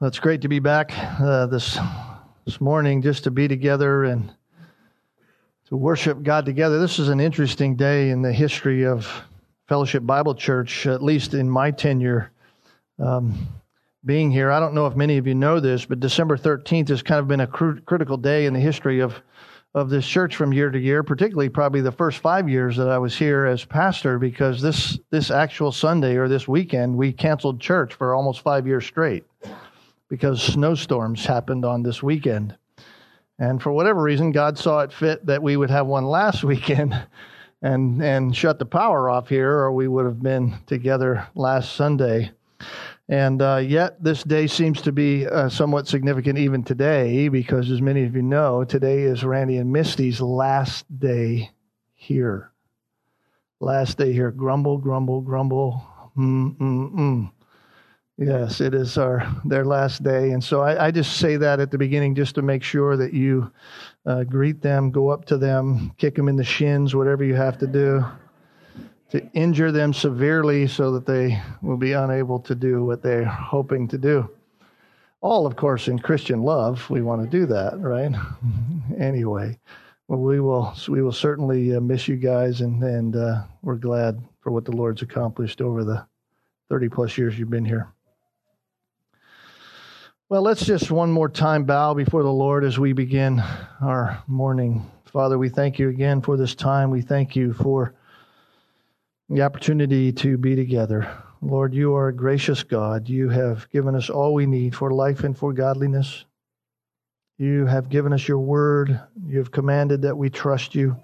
Well, it's great to be back uh, this this morning, just to be together and to worship God together. This is an interesting day in the history of Fellowship Bible Church, at least in my tenure um, being here. I don't know if many of you know this, but December 13th has kind of been a cr- critical day in the history of of this church from year to year, particularly probably the first five years that I was here as pastor, because this this actual Sunday or this weekend we canceled church for almost five years straight because snowstorms happened on this weekend. And for whatever reason, God saw it fit that we would have one last weekend and, and shut the power off here, or we would have been together last Sunday. And uh, yet, this day seems to be uh, somewhat significant even today, because as many of you know, today is Randy and Misty's last day here. Last day here. Grumble, grumble, grumble. Mm, mm, mm. Yes, it is our their last day, and so I, I, just say that at the beginning just to make sure that you uh, greet them, go up to them, kick them in the shins, whatever you have to do to injure them severely so that they will be unable to do what they're hoping to do. All, of course, in Christian love, we want to do that, right? anyway, well, we will we will certainly uh, miss you guys, and and uh, we're glad for what the Lord's accomplished over the thirty plus years you've been here. Well, let's just one more time bow before the Lord as we begin our morning. Father, we thank you again for this time. We thank you for the opportunity to be together. Lord, you are a gracious God. You have given us all we need for life and for godliness. You have given us your word. You have commanded that we trust you.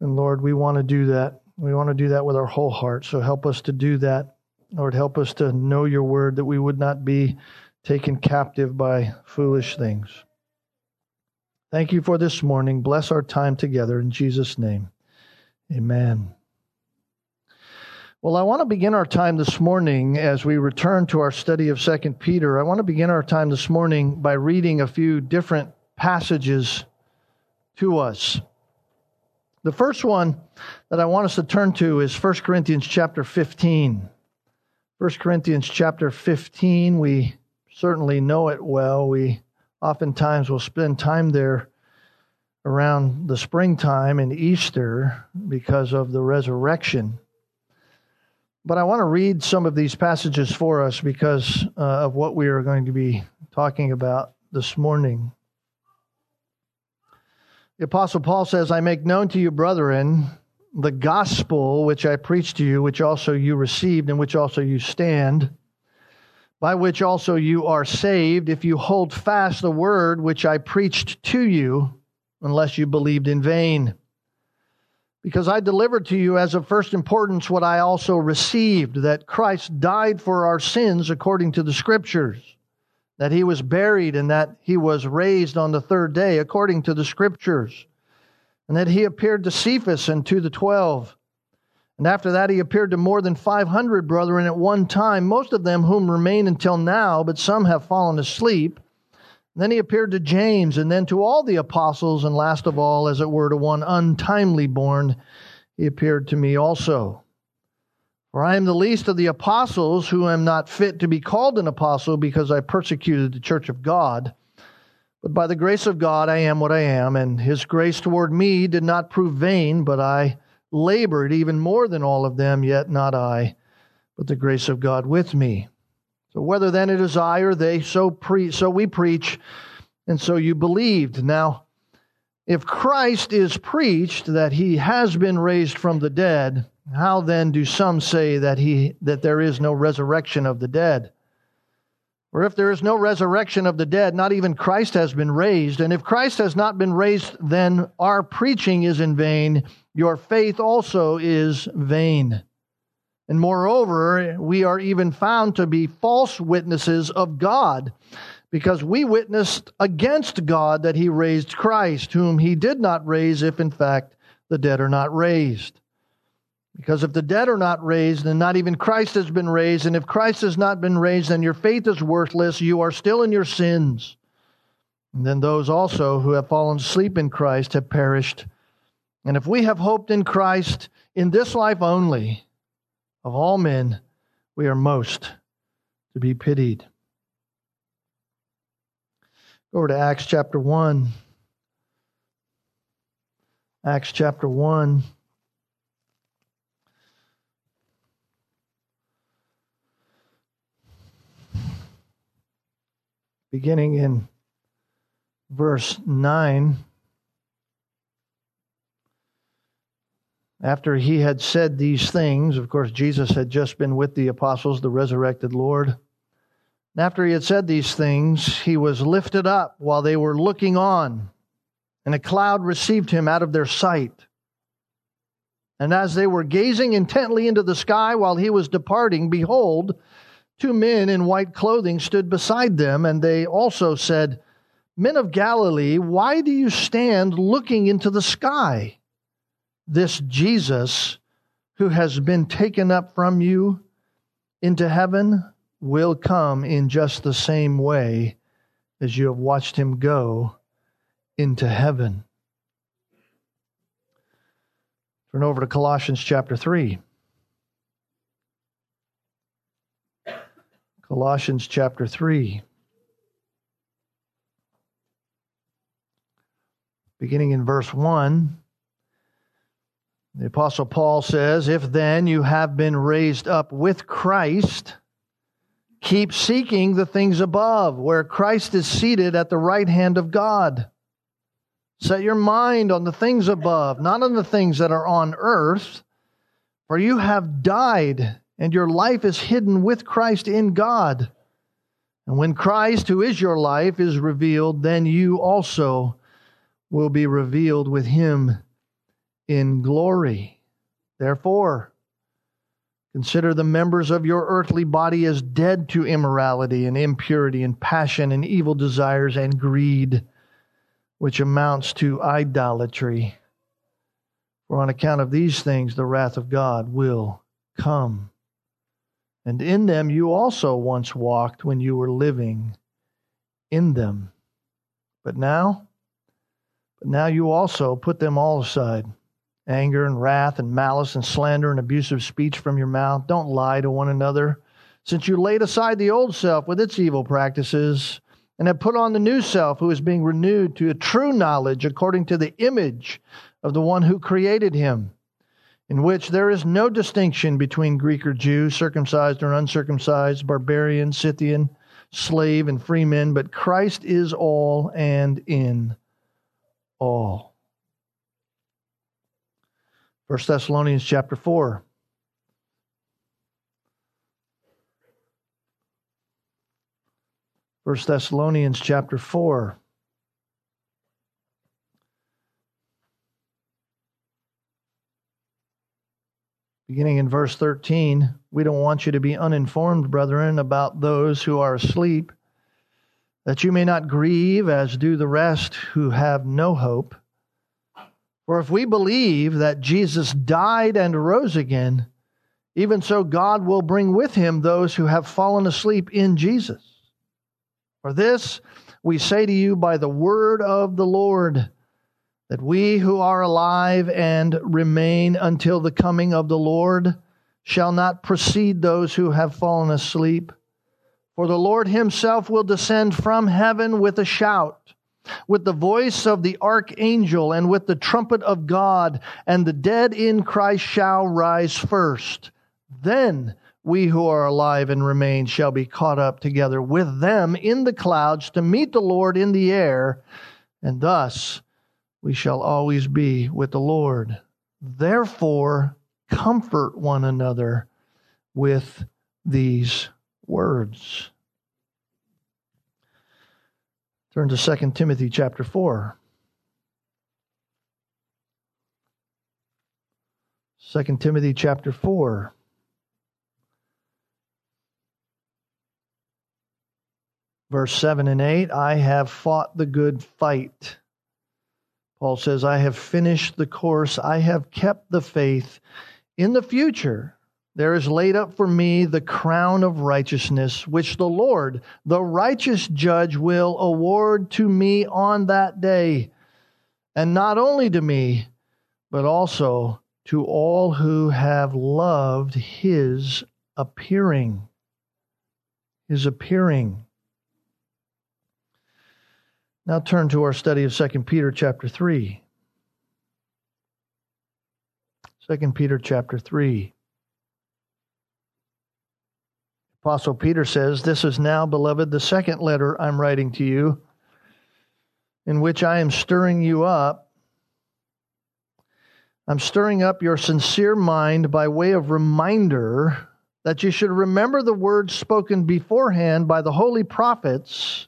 And Lord, we want to do that. We want to do that with our whole heart. So help us to do that. Lord, help us to know your word that we would not be taken captive by foolish things. Thank you for this morning. Bless our time together in Jesus' name. Amen. Well, I want to begin our time this morning as we return to our study of 2 Peter. I want to begin our time this morning by reading a few different passages to us. The first one that I want us to turn to is 1 Corinthians chapter 15. 1 Corinthians chapter 15, we certainly know it well. We oftentimes will spend time there around the springtime and Easter because of the resurrection. But I want to read some of these passages for us because uh, of what we are going to be talking about this morning. The Apostle Paul says, I make known to you, brethren, the gospel which I preached to you, which also you received, and which also you stand by which also you are saved, if you hold fast the word which I preached to you, unless you believed in vain. Because I delivered to you as of first importance what I also received that Christ died for our sins according to the Scriptures, that he was buried, and that he was raised on the third day according to the Scriptures, and that he appeared to Cephas and to the twelve. And after that, he appeared to more than 500 brethren at one time, most of them whom remain until now, but some have fallen asleep. And then he appeared to James, and then to all the apostles, and last of all, as it were, to one untimely born, he appeared to me also. For I am the least of the apostles, who am not fit to be called an apostle, because I persecuted the church of God. But by the grace of God, I am what I am, and his grace toward me did not prove vain, but I labored even more than all of them, yet not I, but the grace of God with me. So whether then it is I or they, so pre- so we preach, and so you believed. Now, if Christ is preached that he has been raised from the dead, how then do some say that he that there is no resurrection of the dead? Or if there is no resurrection of the dead, not even Christ has been raised. And if Christ has not been raised, then our preaching is in vain. Your faith also is vain. And moreover, we are even found to be false witnesses of God, because we witnessed against God that he raised Christ, whom he did not raise, if in fact the dead are not raised. Because if the dead are not raised, then not even Christ has been raised. And if Christ has not been raised, then your faith is worthless. You are still in your sins. And then those also who have fallen asleep in Christ have perished. And if we have hoped in Christ in this life only, of all men, we are most to be pitied. Go over to Acts chapter 1. Acts chapter 1. Beginning in verse 9. After he had said these things, of course, Jesus had just been with the apostles, the resurrected Lord. After he had said these things, he was lifted up while they were looking on, and a cloud received him out of their sight. And as they were gazing intently into the sky while he was departing, behold, two men in white clothing stood beside them, and they also said, Men of Galilee, why do you stand looking into the sky? this Jesus who has been taken up from you into heaven will come in just the same way as you have watched him go into heaven. Turn over to Colossians chapter 3. Colossians chapter 3. Beginning in verse 1. The Apostle Paul says, If then you have been raised up with Christ, keep seeking the things above, where Christ is seated at the right hand of God. Set your mind on the things above, not on the things that are on earth, for you have died, and your life is hidden with Christ in God. And when Christ, who is your life, is revealed, then you also will be revealed with him in glory. Therefore, consider the members of your earthly body as dead to immorality and impurity and passion and evil desires and greed, which amounts to idolatry. For on account of these things, the wrath of God will come. And in them you also once walked when you were living in them. But now, but now you also put them all aside anger and wrath and malice and slander and abusive speech from your mouth. Don't lie to one another, since you laid aside the old self with its evil practices and have put on the new self who is being renewed to a true knowledge according to the image of the one who created him, in which there is no distinction between Greek or Jew, circumcised or uncircumcised, barbarian, Scythian, slave, and free men, but Christ is all and in all. 1 Thessalonians chapter 4. First Thessalonians chapter 4. Beginning in verse 13, we don't want you to be uninformed, brethren, about those who are asleep, that you may not grieve as do the rest who have no hope. For if we believe that Jesus died and rose again, even so God will bring with him those who have fallen asleep in Jesus. For this we say to you by the word of the Lord, that we who are alive and remain until the coming of the Lord shall not precede those who have fallen asleep. For the Lord himself will descend from heaven with a shout with the voice of the archangel and with the trumpet of God, and the dead in Christ shall rise first. Then we who are alive and remain shall be caught up together with them in the clouds to meet the Lord in the air, and thus we shall always be with the Lord. Therefore, comfort one another with these words. Turn to 2 Timothy chapter 4. 2 Timothy chapter 4. Verse 7 and 8 I have fought the good fight. Paul says, I have finished the course, I have kept the faith. In the future, there is laid up for me the crown of righteousness, which the Lord, the righteous judge, will award to me on that day. And not only to me, but also to all who have loved his appearing. His appearing. Now turn to our study of 2 Peter chapter 3. 2 Peter chapter 3. Apostle Peter says, This is now, beloved, the second letter I'm writing to you, in which I am stirring you up. I'm stirring up your sincere mind by way of reminder that you should remember the words spoken beforehand by the holy prophets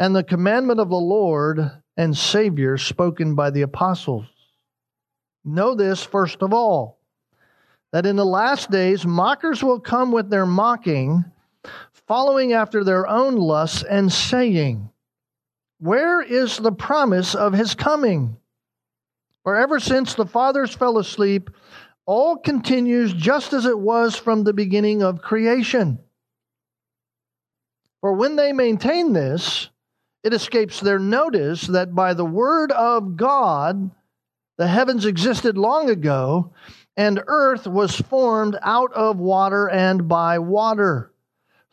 and the commandment of the Lord and Savior spoken by the apostles. Know this, first of all, that in the last days mockers will come with their mocking, following after their own lusts, and saying, Where is the promise of his coming? For ever since the fathers fell asleep, all continues just as it was from the beginning of creation. For when they maintain this, it escapes their notice that by the word of God, the heavens existed long ago, and earth was formed out of water and by water,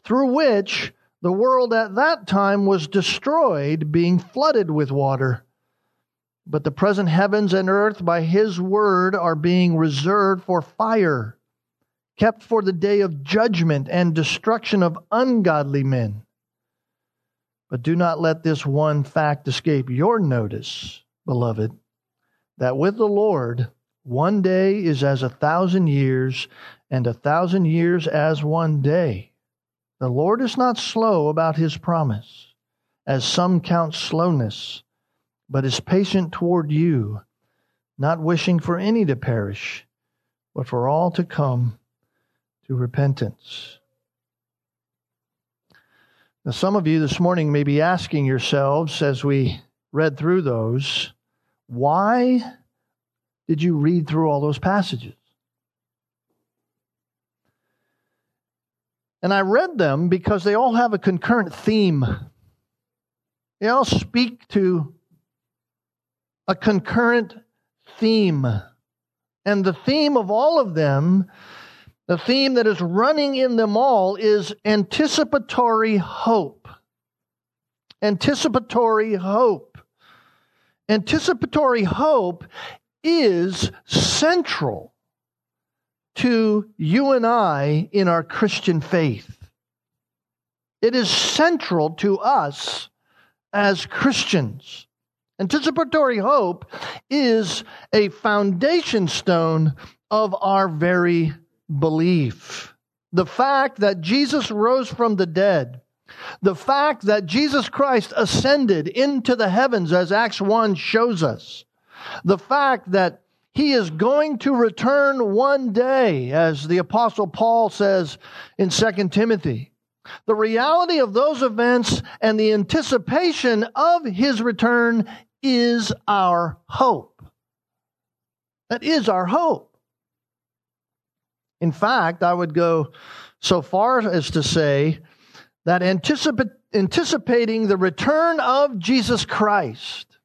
through which the world at that time was destroyed, being flooded with water. But the present heavens and earth, by his word, are being reserved for fire, kept for the day of judgment and destruction of ungodly men. But do not let this one fact escape your notice, beloved, that with the Lord, one day is as a thousand years, and a thousand years as one day. The Lord is not slow about his promise, as some count slowness, but is patient toward you, not wishing for any to perish, but for all to come to repentance. Now, some of you this morning may be asking yourselves as we read through those, why did you read through all those passages? And I read them because they all have a concurrent theme. They all speak to a concurrent theme. And the theme of all of them the theme that is running in them all is anticipatory hope. Anticipatory hope. Anticipatory hope is central to you and I in our Christian faith. It is central to us as Christians. Anticipatory hope is a foundation stone of our very belief. The fact that Jesus rose from the dead, the fact that Jesus Christ ascended into the heavens, as Acts 1 shows us, the fact that he is going to return one day, as the Apostle Paul says in 2 Timothy. The reality of those events and the anticipation of his return is our hope. That is our hope. In fact, I would go so far as to say that anticip- anticipating the return of Jesus Christ,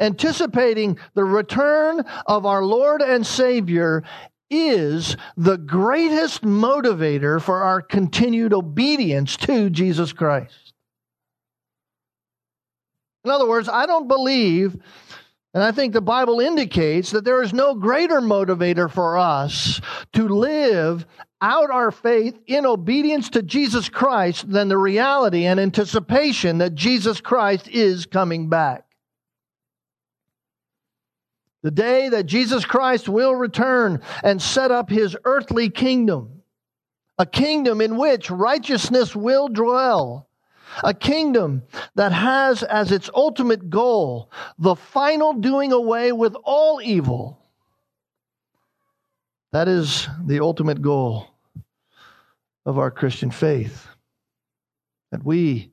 anticipating the return of our Lord and Savior, is the greatest motivator for our continued obedience to Jesus Christ. In other words, I don't believe and I think the Bible indicates that there is no greater motivator for us to live out our faith in obedience to Jesus Christ than the reality and anticipation that Jesus Christ is coming back. The day that Jesus Christ will return and set up his earthly kingdom, a kingdom in which righteousness will dwell a kingdom that has as its ultimate goal the final doing away with all evil. That is the ultimate goal of our Christian faith. That we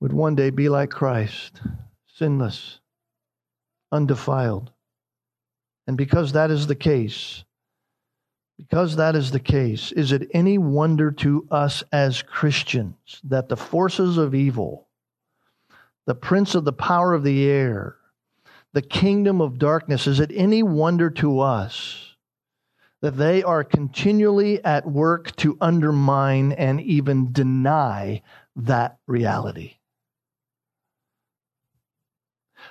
would one day be like Christ, sinless, undefiled. And because that is the case, because that is the case, is it any wonder to us as Christians that the forces of evil, the prince of the power of the air, the kingdom of darkness, is it any wonder to us that they are continually at work to undermine and even deny that reality?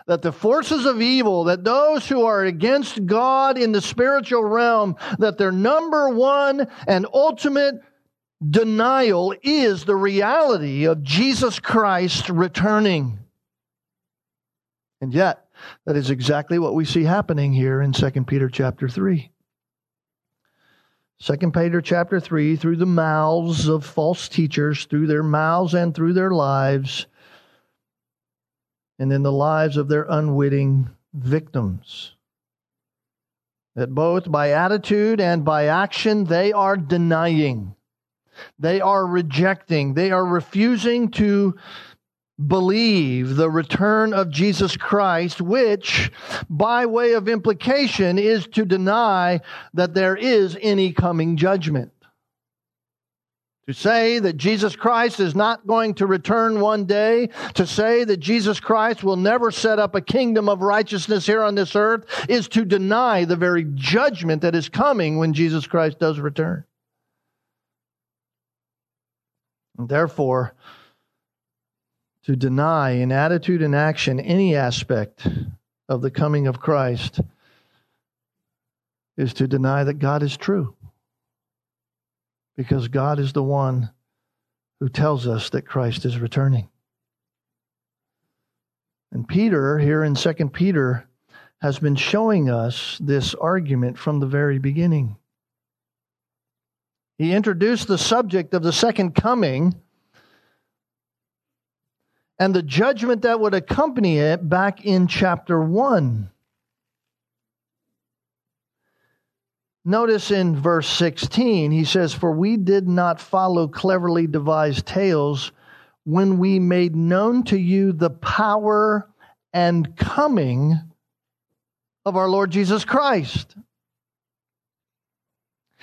That the forces of evil, that those who are against God in the spiritual realm, that their number one and ultimate denial is the reality of Jesus Christ returning. And yet, that is exactly what we see happening here in 2 Peter chapter 3. 2 Peter chapter 3, through the mouths of false teachers, through their mouths and through their lives, and in the lives of their unwitting victims. That both by attitude and by action they are denying, they are rejecting, they are refusing to believe the return of Jesus Christ, which, by way of implication, is to deny that there is any coming judgment. To say that Jesus Christ is not going to return one day, to say that Jesus Christ will never set up a kingdom of righteousness here on this earth, is to deny the very judgment that is coming when Jesus Christ does return. And therefore, to deny in attitude and action any aspect of the coming of Christ is to deny that God is true because God is the one who tells us that Christ is returning. And Peter, here in 2 Peter, has been showing us this argument from the very beginning. He introduced the subject of the second coming and the judgment that would accompany it back in chapter 1. Notice in verse 16, he says, For we did not follow cleverly devised tales when we made known to you the power and coming of our Lord Jesus Christ.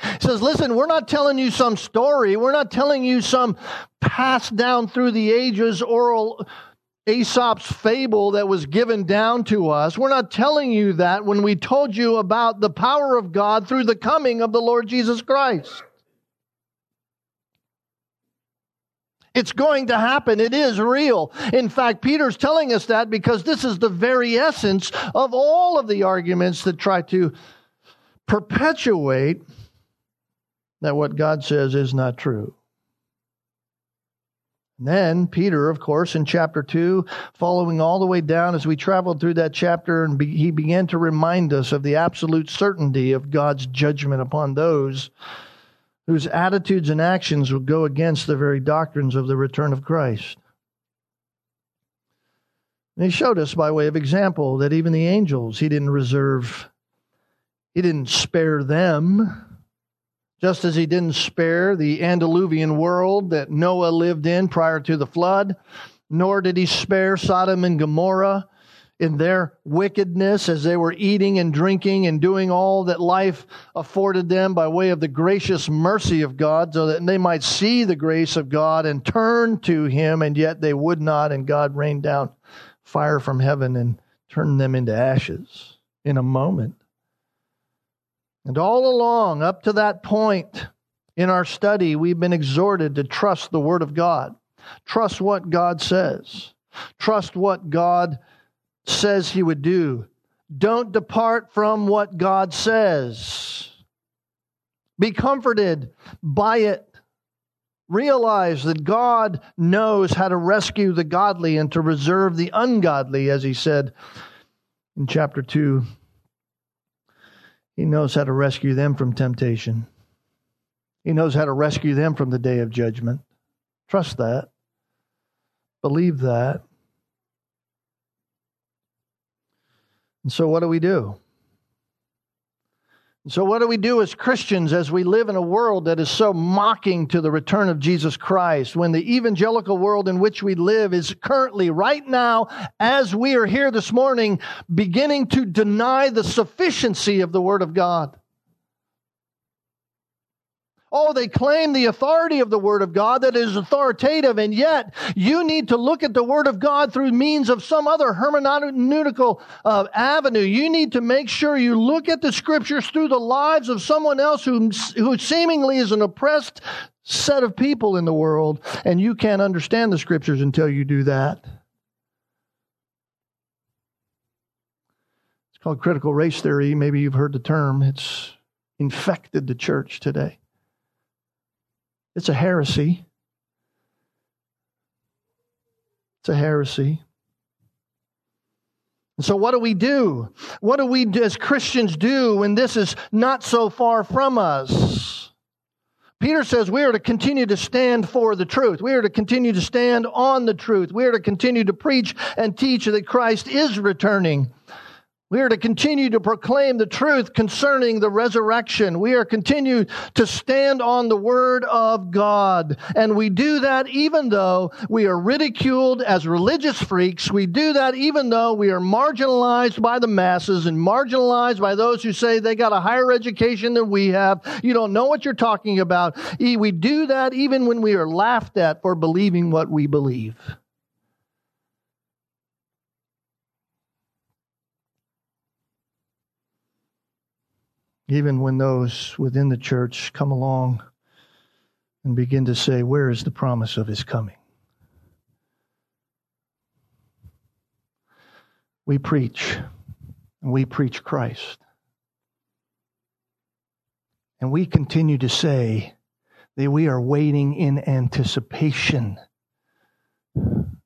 He says, Listen, we're not telling you some story. We're not telling you some passed down through the ages oral Aesop's fable that was given down to us. We're not telling you that when we told you about the power of God through the coming of the Lord Jesus Christ. It's going to happen. It is real. In fact, Peter's telling us that because this is the very essence of all of the arguments that try to perpetuate that what God says is not true. Then Peter, of course, in chapter 2, following all the way down as we traveled through that chapter, and be, he began to remind us of the absolute certainty of God's judgment upon those whose attitudes and actions would go against the very doctrines of the return of Christ. And he showed us by way of example that even the angels, he didn't reserve, he didn't spare them just as he didn't spare the antediluvian world that Noah lived in prior to the flood, nor did he spare Sodom and Gomorrah in their wickedness as they were eating and drinking and doing all that life afforded them by way of the gracious mercy of God, so that they might see the grace of God and turn to Him, and yet they would not, and God rained down fire from heaven and turned them into ashes in a moment. And all along, up to that point in our study, we've been exhorted to trust the Word of God. Trust what God says. Trust what God says He would do. Don't depart from what God says. Be comforted by it. Realize that God knows how to rescue the godly and to reserve the ungodly, as He said in chapter 2 he knows how to rescue them from temptation. He knows how to rescue them from the day of judgment. Trust that. Believe that. And so, what do we do? So, what do we do as Christians as we live in a world that is so mocking to the return of Jesus Christ? When the evangelical world in which we live is currently, right now, as we are here this morning, beginning to deny the sufficiency of the Word of God. Oh, they claim the authority of the Word of God that is authoritative, and yet you need to look at the Word of God through means of some other hermeneutical uh, avenue. You need to make sure you look at the Scriptures through the lives of someone else who, who seemingly is an oppressed set of people in the world, and you can't understand the Scriptures until you do that. It's called critical race theory. Maybe you've heard the term. It's infected the church today. It's a heresy. It's a heresy. So, what do we do? What do we as Christians do when this is not so far from us? Peter says we are to continue to stand for the truth. We are to continue to stand on the truth. We are to continue to preach and teach that Christ is returning. We are to continue to proclaim the truth concerning the resurrection. We are continue to stand on the word of God. And we do that even though we are ridiculed as religious freaks. We do that even though we are marginalized by the masses and marginalized by those who say they got a higher education than we have. You don't know what you're talking about. We do that even when we are laughed at for believing what we believe. Even when those within the church come along and begin to say, Where is the promise of his coming? We preach, and we preach Christ. And we continue to say that we are waiting in anticipation.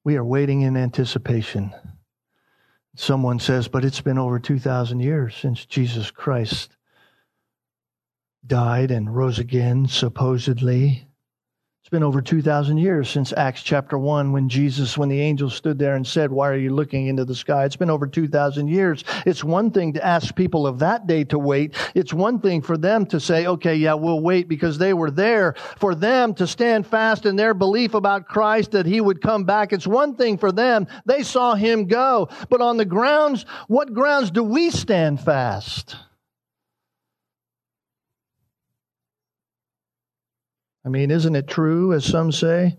We are waiting in anticipation. Someone says, but it's been over 2,000 years since Jesus Christ died and rose again, supposedly. It's been over 2,000 years since Acts chapter 1 when Jesus, when the angel stood there and said, Why are you looking into the sky? It's been over 2,000 years. It's one thing to ask people of that day to wait. It's one thing for them to say, Okay, yeah, we'll wait because they were there. For them to stand fast in their belief about Christ that he would come back. It's one thing for them. They saw him go. But on the grounds, what grounds do we stand fast? I mean, isn't it true, as some say?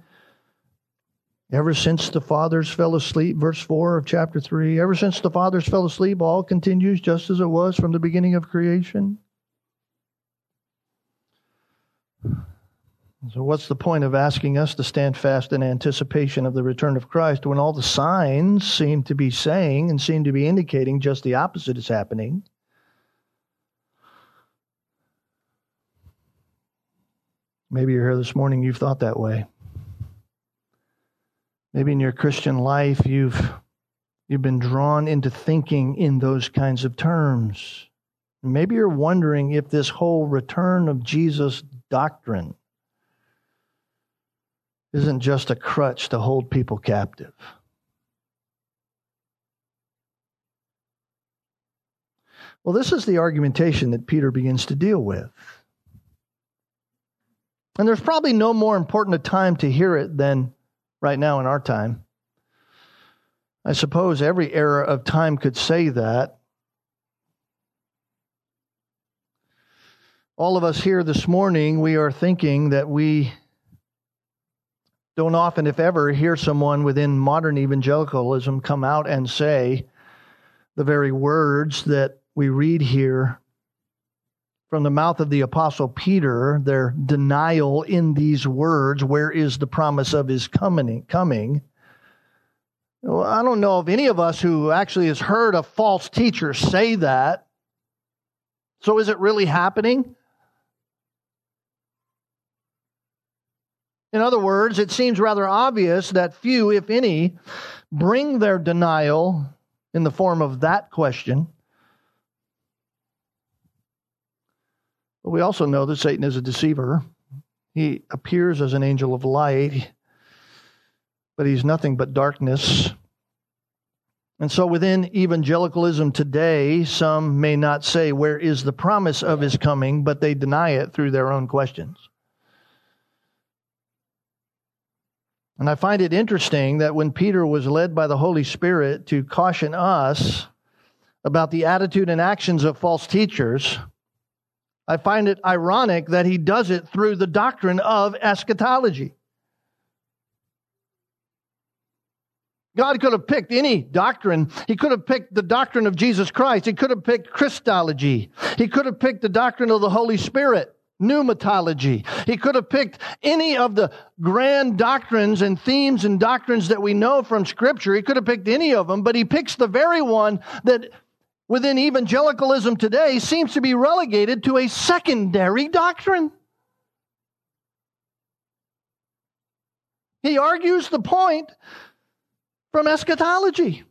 Ever since the fathers fell asleep, verse 4 of chapter 3, ever since the fathers fell asleep, all continues just as it was from the beginning of creation. So, what's the point of asking us to stand fast in anticipation of the return of Christ when all the signs seem to be saying and seem to be indicating just the opposite is happening? Maybe you're here this morning, you've thought that way. Maybe in your Christian life, you've, you've been drawn into thinking in those kinds of terms. Maybe you're wondering if this whole return of Jesus doctrine isn't just a crutch to hold people captive. Well, this is the argumentation that Peter begins to deal with. And there's probably no more important a time to hear it than right now in our time. I suppose every era of time could say that. All of us here this morning, we are thinking that we don't often, if ever, hear someone within modern evangelicalism come out and say the very words that we read here from the mouth of the apostle Peter, their denial in these words, where is the promise of his coming? coming? Well, I don't know of any of us who actually has heard a false teacher say that. So is it really happening? In other words, it seems rather obvious that few, if any, bring their denial in the form of that question But we also know that Satan is a deceiver. He appears as an angel of light, but he's nothing but darkness. And so within evangelicalism today, some may not say, Where is the promise of his coming? but they deny it through their own questions. And I find it interesting that when Peter was led by the Holy Spirit to caution us about the attitude and actions of false teachers, I find it ironic that he does it through the doctrine of eschatology. God could have picked any doctrine. He could have picked the doctrine of Jesus Christ. He could have picked Christology. He could have picked the doctrine of the Holy Spirit, pneumatology. He could have picked any of the grand doctrines and themes and doctrines that we know from Scripture. He could have picked any of them, but he picks the very one that within evangelicalism today seems to be relegated to a secondary doctrine. He argues the point from eschatology.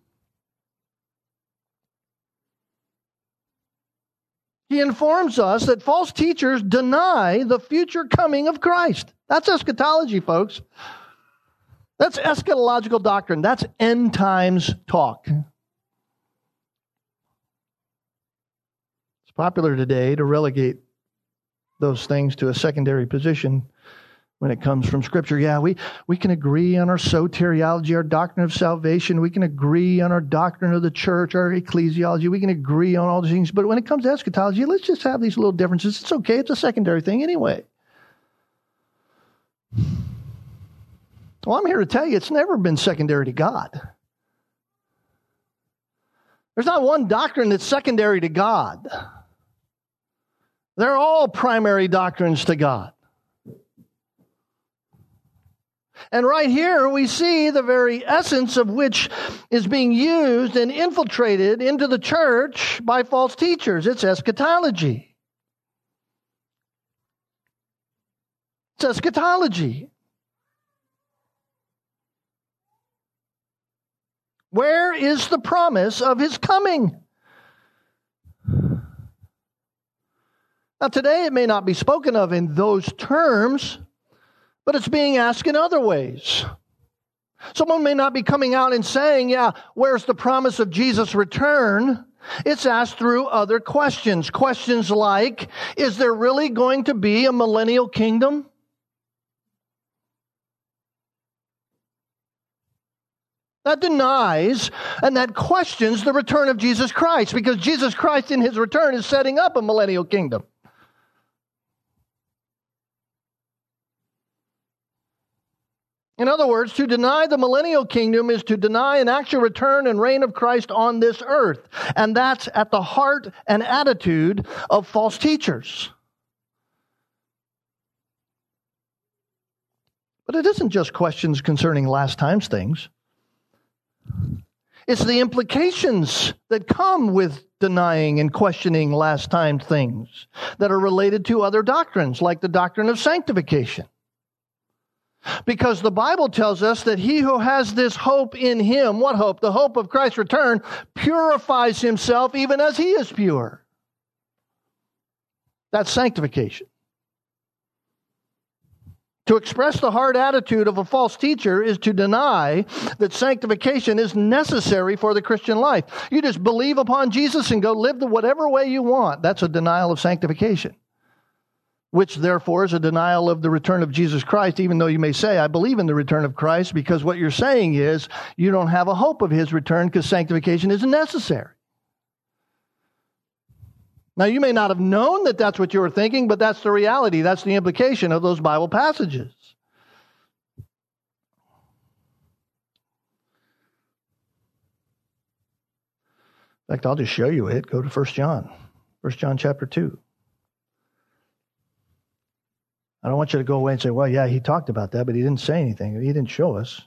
He informs us that false teachers deny the future coming of Christ. That's eschatology, folks. That's eschatological doctrine. That's end times talk. It's popular today to relegate those things to a secondary position when it comes from Scripture. Yeah, we, we can agree on our soteriology, our doctrine of salvation. We can agree on our doctrine of the church, our ecclesiology. We can agree on all these things. But when it comes to eschatology, let's just have these little differences. It's okay. It's a secondary thing anyway. Well, I'm here to tell you it's never been secondary to God. There's not one doctrine that's secondary to God. They're all primary doctrines to God. And right here, we see the very essence of which is being used and infiltrated into the church by false teachers. It's eschatology. It's eschatology. Where is the promise of his coming? Now, today it may not be spoken of in those terms, but it's being asked in other ways. Someone may not be coming out and saying, Yeah, where's the promise of Jesus' return? It's asked through other questions. Questions like, Is there really going to be a millennial kingdom? That denies and that questions the return of Jesus Christ because Jesus Christ in his return is setting up a millennial kingdom. In other words, to deny the millennial kingdom is to deny an actual return and reign of Christ on this earth. And that's at the heart and attitude of false teachers. But it isn't just questions concerning last times things. It's the implications that come with denying and questioning last time things that are related to other doctrines, like the doctrine of sanctification. Because the Bible tells us that he who has this hope in him, what hope? The hope of Christ's return, purifies himself even as he is pure. That's sanctification. To express the hard attitude of a false teacher is to deny that sanctification is necessary for the Christian life. You just believe upon Jesus and go live the whatever way you want. That's a denial of sanctification which therefore is a denial of the return of Jesus Christ, even though you may say, I believe in the return of Christ, because what you're saying is you don't have a hope of his return because sanctification isn't necessary. Now, you may not have known that that's what you were thinking, but that's the reality. That's the implication of those Bible passages. In fact, I'll just show you it. Go to 1 John, 1 John chapter 2. I don't want you to go away and say, well, yeah, he talked about that, but he didn't say anything. He didn't show us.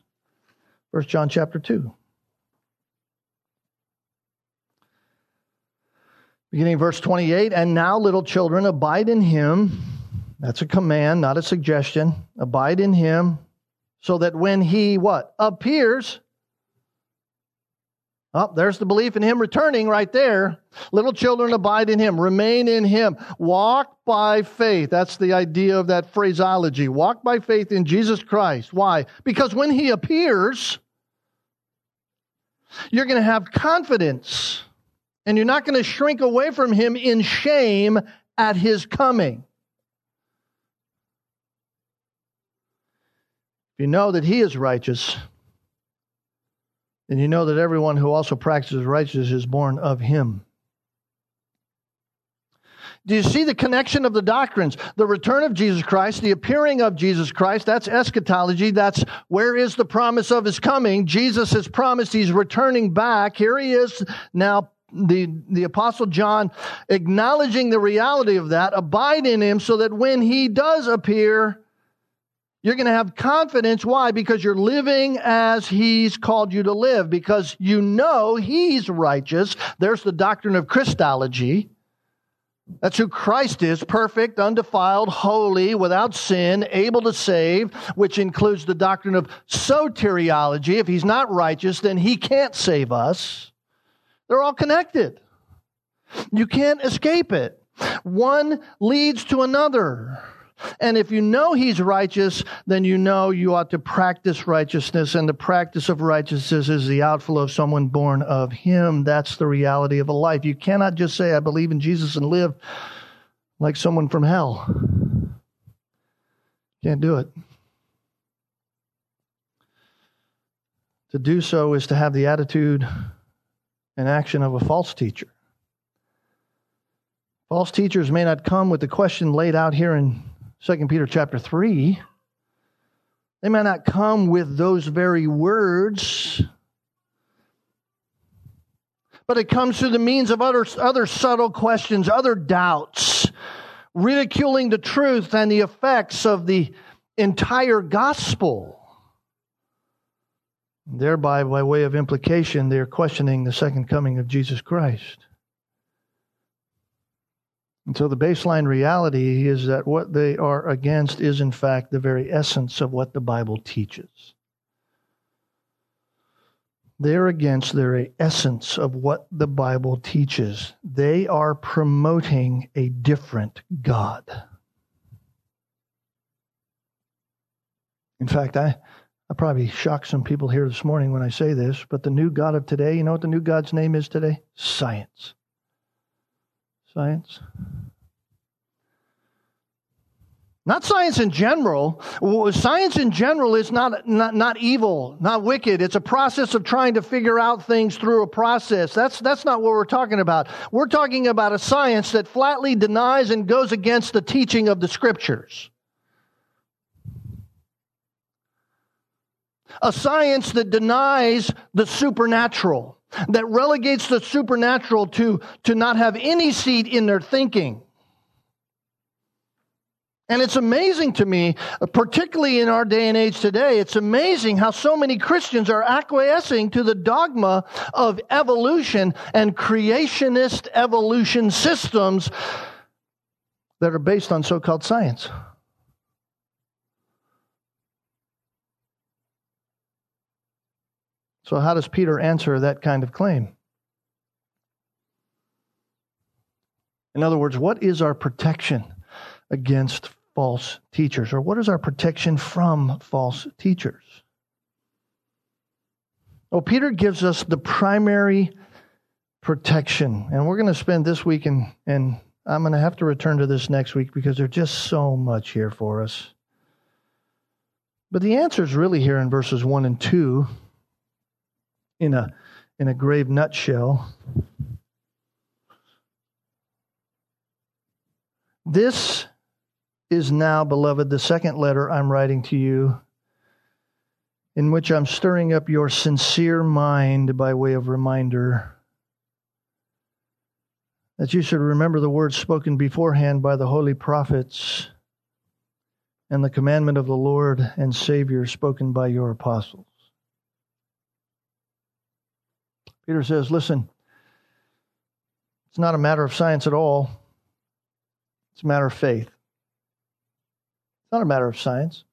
First John chapter 2. Beginning verse 28, and now, little children, abide in him. That's a command, not a suggestion. Abide in him, so that when he what? Appears, Oh, there's the belief in him returning right there. Little children abide in him, remain in him, walk by faith. That's the idea of that phraseology. Walk by faith in Jesus Christ. Why? Because when he appears, you're going to have confidence and you're not going to shrink away from him in shame at his coming. If you know that he is righteous, then you know that everyone who also practices righteousness is born of him. Do you see the connection of the doctrines? The return of Jesus Christ, the appearing of Jesus Christ, that's eschatology. That's where is the promise of his coming? Jesus has promised he's returning back. Here he is now, the, the Apostle John acknowledging the reality of that. Abide in him so that when he does appear, You're going to have confidence. Why? Because you're living as He's called you to live, because you know He's righteous. There's the doctrine of Christology. That's who Christ is perfect, undefiled, holy, without sin, able to save, which includes the doctrine of soteriology. If he's not righteous, then he can't save us. They're all connected. You can't escape it. One leads to another. And if you know he's righteous, then you know you ought to practice righteousness. And the practice of righteousness is the outflow of someone born of him. That's the reality of a life. You cannot just say, I believe in Jesus and live like someone from hell. Can't do it. To do so is to have the attitude and action of a false teacher. False teachers may not come with the question laid out here in 2 Peter chapter 3. They may not come with those very words, but it comes through the means of other, other subtle questions, other doubts, ridiculing the truth and the effects of the entire gospel. Thereby, by way of implication, they're questioning the second coming of Jesus Christ. And so the baseline reality is that what they are against is, in fact, the very essence of what the Bible teaches. They're against the very essence of what the Bible teaches. They are promoting a different God. In fact, I, I probably shock some people here this morning when I say this, but the new God of today, you know what the new God's name is today? Science science. Not science in general. Science in general is not, not, not evil, not wicked. It's a process of trying to figure out things through a process. That's, that's not what we're talking about. We're talking about a science that flatly denies and goes against the teaching of the scriptures. A science that denies the supernatural that relegates the supernatural to, to not have any seat in their thinking. And it's amazing to me, particularly in our day and age today, it's amazing how so many Christians are acquiescing to the dogma of evolution and creationist evolution systems that are based on so called science. So, how does Peter answer that kind of claim? In other words, what is our protection against false teachers? Or what is our protection from false teachers? Well, Peter gives us the primary protection. And we're going to spend this week, and, and I'm going to have to return to this next week because there's just so much here for us. But the answer is really here in verses 1 and 2 in a, in a grave nutshell. This is now, beloved, the second letter I'm writing to you, in which I'm stirring up your sincere mind by way of reminder that you should remember the words spoken beforehand by the holy prophets and the commandment of the Lord and Savior spoken by your apostles. Peter says, listen, it's not a matter of science at all, it's a matter of faith. It's not a matter of science,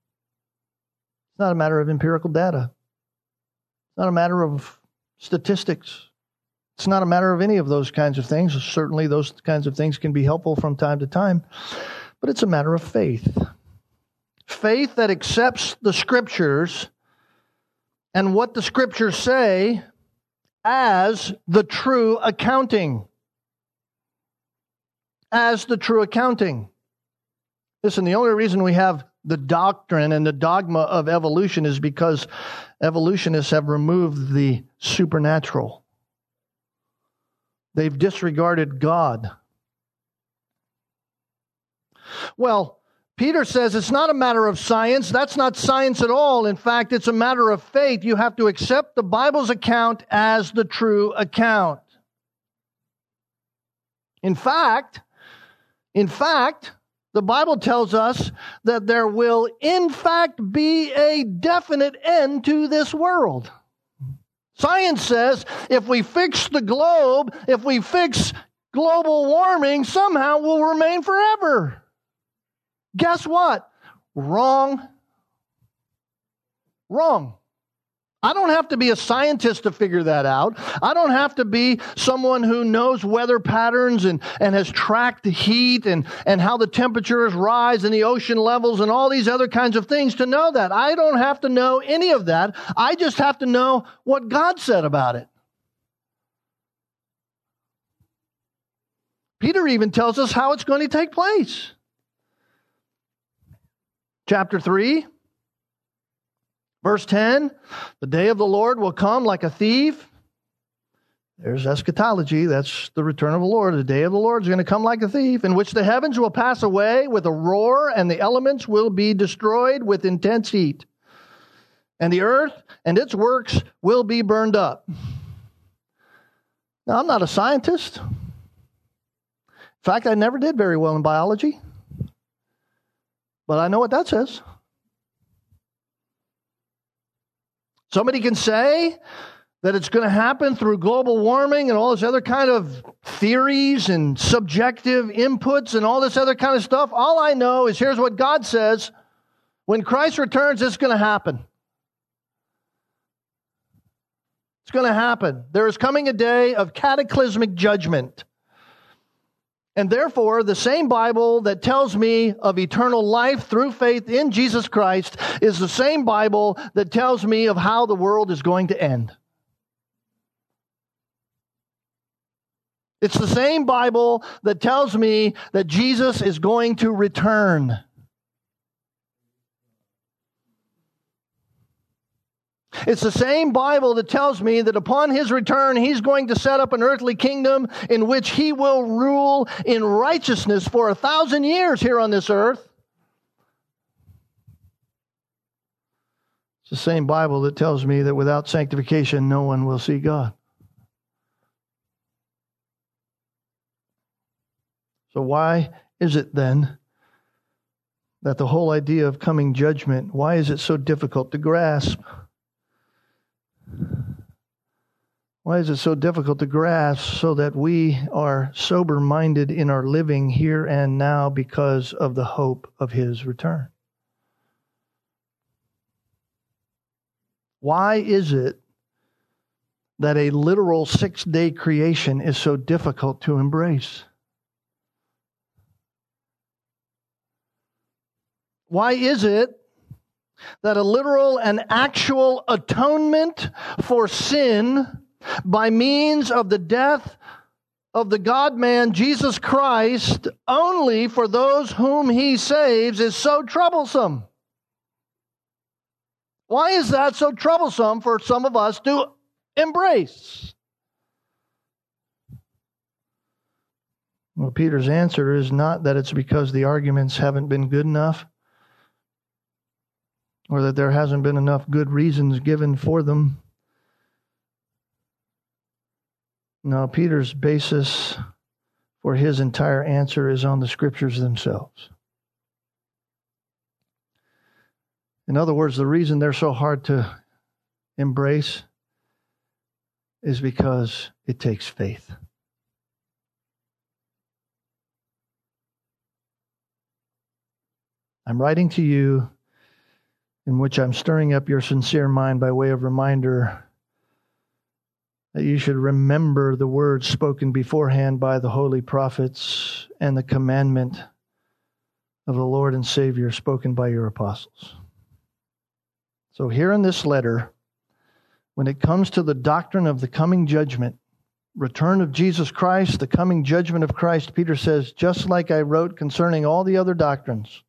it's not a matter of empirical data, it's not a matter of statistics. It's not a matter of any of those kinds of things. Certainly, those kinds of things can be helpful from time to time, but it's a matter of faith. Faith that accepts the scriptures and what the scriptures say as the true accounting. As the true accounting. Listen, the only reason we have the doctrine and the dogma of evolution is because evolutionists have removed the supernatural. They've disregarded God. Well, Peter says it's not a matter of science. That's not science at all. In fact, it's a matter of faith. You have to accept the Bible's account as the true account. In fact, in fact, The Bible tells us that there will, in fact, be a definite end to this world. Science says if we fix the globe, if we fix global warming, somehow we'll remain forever. Guess what? Wrong. Wrong. I don't have to be a scientist to figure that out. I don't have to be someone who knows weather patterns and, and has tracked the heat and, and how the temperatures rise and the ocean levels and all these other kinds of things to know that. I don't have to know any of that. I just have to know what God said about it. Peter even tells us how it's going to take place. Chapter 3, verse 10 The day of the Lord will come like a thief. There's eschatology. That's the return of the Lord. The day of the Lord is going to come like a thief, in which the heavens will pass away with a roar, and the elements will be destroyed with intense heat. And the earth and its works will be burned up. Now, I'm not a scientist. In fact, I never did very well in biology. But I know what that says. Somebody can say that it's going to happen through global warming and all this other kind of theories and subjective inputs and all this other kind of stuff. All I know is here's what God says when Christ returns, it's going to happen. It's going to happen. There is coming a day of cataclysmic judgment. And therefore, the same Bible that tells me of eternal life through faith in Jesus Christ is the same Bible that tells me of how the world is going to end. It's the same Bible that tells me that Jesus is going to return. It's the same Bible that tells me that upon his return, he's going to set up an earthly kingdom in which he will rule in righteousness for a thousand years here on this earth. It's the same Bible that tells me that without sanctification, no one will see God. So, why is it then that the whole idea of coming judgment, why is it so difficult to grasp? Why is it so difficult to grasp so that we are sober minded in our living here and now because of the hope of his return? Why is it that a literal six day creation is so difficult to embrace? Why is it that a literal and actual atonement for sin by means of the death of the God man Jesus Christ only for those whom he saves is so troublesome. Why is that so troublesome for some of us to embrace? Well, Peter's answer is not that it's because the arguments haven't been good enough or that there hasn't been enough good reasons given for them. Now, Peter's basis for his entire answer is on the scriptures themselves. In other words, the reason they're so hard to embrace is because it takes faith. I'm writing to you in which I'm stirring up your sincere mind by way of reminder that you should remember the words spoken beforehand by the holy prophets and the commandment of the Lord and Savior spoken by your apostles. So, here in this letter, when it comes to the doctrine of the coming judgment, return of Jesus Christ, the coming judgment of Christ, Peter says, just like I wrote concerning all the other doctrines,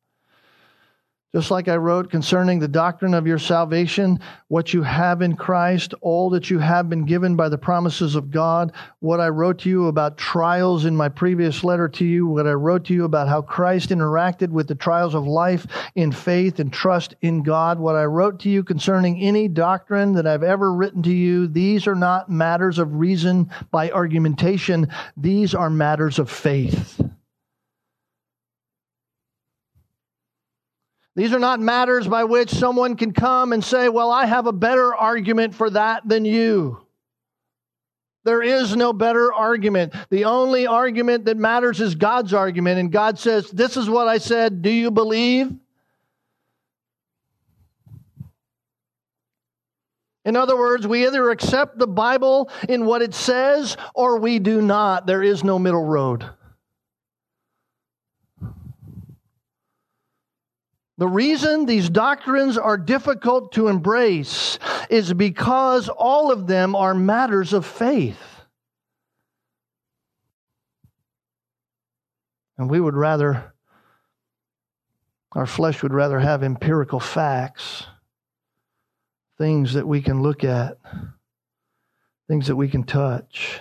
just like I wrote concerning the doctrine of your salvation, what you have in Christ, all that you have been given by the promises of God, what I wrote to you about trials in my previous letter to you, what I wrote to you about how Christ interacted with the trials of life in faith and trust in God, what I wrote to you concerning any doctrine that I've ever written to you, these are not matters of reason by argumentation, these are matters of faith. These are not matters by which someone can come and say, Well, I have a better argument for that than you. There is no better argument. The only argument that matters is God's argument. And God says, This is what I said. Do you believe? In other words, we either accept the Bible in what it says or we do not. There is no middle road. The reason these doctrines are difficult to embrace is because all of them are matters of faith. And we would rather, our flesh would rather have empirical facts, things that we can look at, things that we can touch.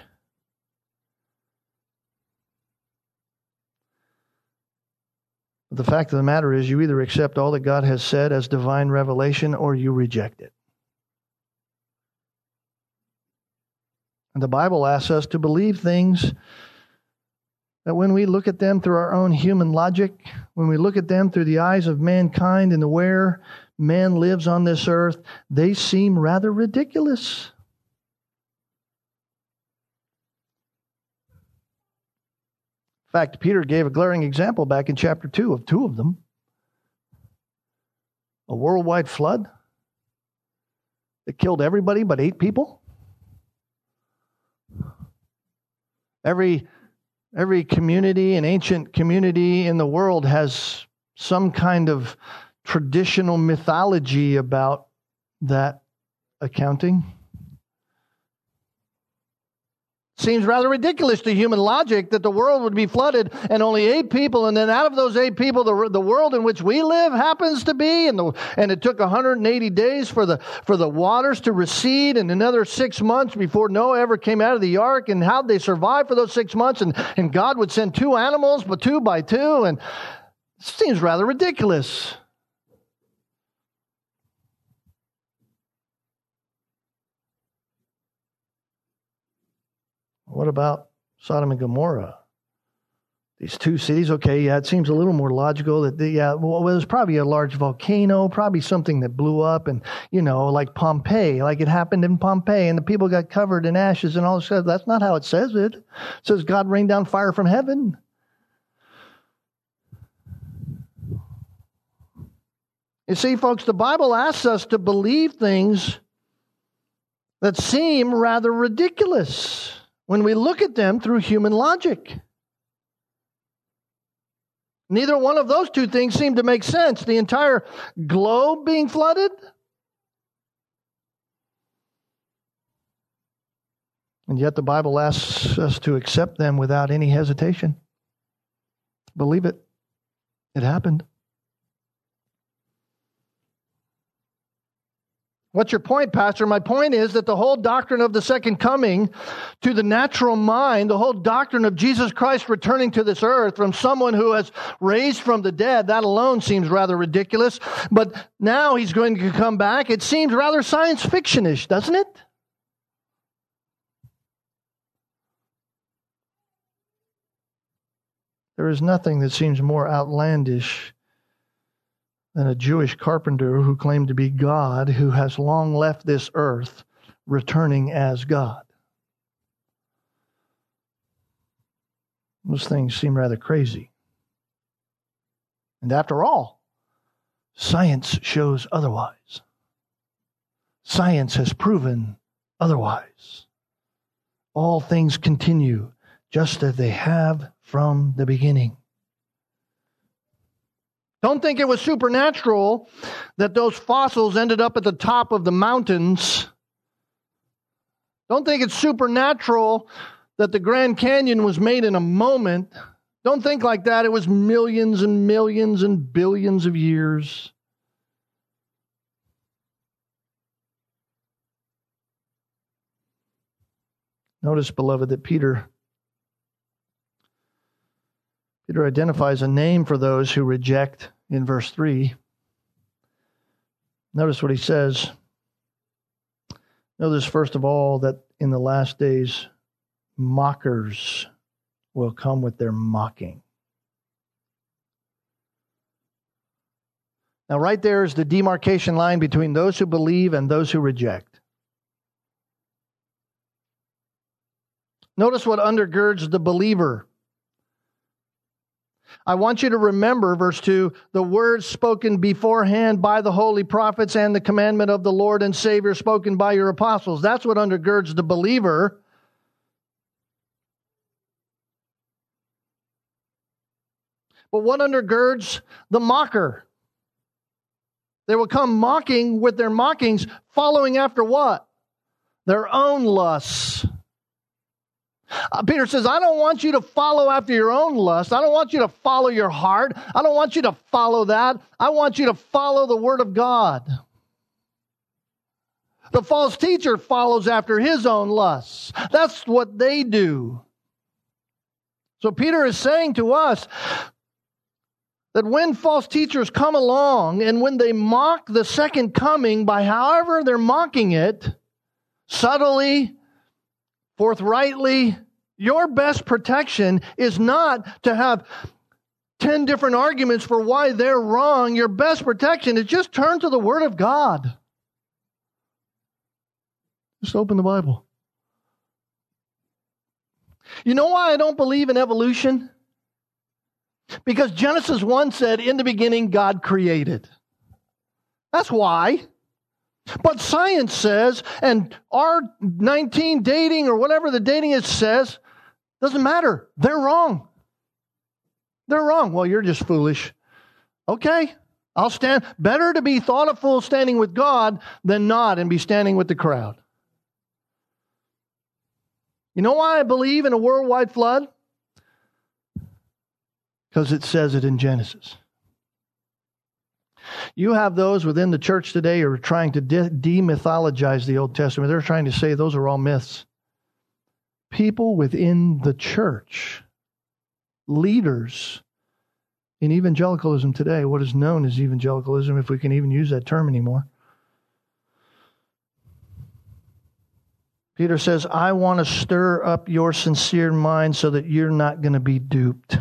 The fact of the matter is, you either accept all that God has said as divine revelation or you reject it. And the Bible asks us to believe things that when we look at them through our own human logic, when we look at them through the eyes of mankind and the where man lives on this earth, they seem rather ridiculous. In fact, Peter gave a glaring example back in chapter 2 of two of them a worldwide flood that killed everybody but eight people. Every, every community, an ancient community in the world, has some kind of traditional mythology about that accounting. Seems rather ridiculous to human logic that the world would be flooded and only eight people, and then out of those eight people, the, the world in which we live happens to be, and, the, and it took 180 days for the, for the waters to recede, and another six months before Noah ever came out of the ark, and how'd they survive for those six months? And, and God would send two animals, but two by two, and seems rather ridiculous. What about Sodom and Gomorrah? These two cities, okay, yeah, it seems a little more logical that, the, yeah, well, it was probably a large volcano, probably something that blew up, and, you know, like Pompeii, like it happened in Pompeii, and the people got covered in ashes and all this stuff. That's not how it says it. It says God rained down fire from heaven. You see, folks, the Bible asks us to believe things that seem rather ridiculous when we look at them through human logic. Neither one of those two things seem to make sense. The entire globe being flooded, and yet the Bible asks us to accept them without any hesitation. Believe it. It happened. What's your point, Pastor? My point is that the whole doctrine of the second coming to the natural mind, the whole doctrine of Jesus Christ returning to this earth from someone who has raised from the dead, that alone seems rather ridiculous. But now he's going to come back. It seems rather science fictionish, doesn't it? There is nothing that seems more outlandish than a Jewish carpenter who claimed to be God, who has long left this earth, returning as God. Those things seem rather crazy. And after all, science shows otherwise. Science has proven otherwise. All things continue just as they have from the beginning. Don't think it was supernatural that those fossils ended up at the top of the mountains. Don't think it's supernatural that the Grand Canyon was made in a moment. Don't think like that. It was millions and millions and billions of years. Notice, beloved, that Peter Peter identifies a name for those who reject in verse 3. Notice what he says. Notice, first of all, that in the last days, mockers will come with their mocking. Now, right there is the demarcation line between those who believe and those who reject. Notice what undergirds the believer. I want you to remember, verse 2, the words spoken beforehand by the holy prophets and the commandment of the Lord and Savior spoken by your apostles. That's what undergirds the believer. But what undergirds the mocker? They will come mocking with their mockings, following after what? Their own lusts. Uh, Peter says, I don't want you to follow after your own lust. I don't want you to follow your heart. I don't want you to follow that. I want you to follow the Word of God. The false teacher follows after his own lusts. That's what they do. So Peter is saying to us that when false teachers come along and when they mock the second coming by however they're mocking it, subtly, forthrightly, your best protection is not to have 10 different arguments for why they're wrong. Your best protection is just turn to the Word of God. Just open the Bible. You know why I don't believe in evolution? Because Genesis 1 said, In the beginning, God created. That's why. But science says, and R19 dating or whatever the dating is says, doesn't matter. They're wrong. They're wrong. Well, you're just foolish. Okay, I'll stand. Better to be thought of fool standing with God than not and be standing with the crowd. You know why I believe in a worldwide flood? Because it says it in Genesis. You have those within the church today who are trying to de- demythologize the Old Testament. They're trying to say those are all myths. People within the church, leaders in evangelicalism today, what is known as evangelicalism, if we can even use that term anymore. Peter says, I want to stir up your sincere mind so that you're not going to be duped.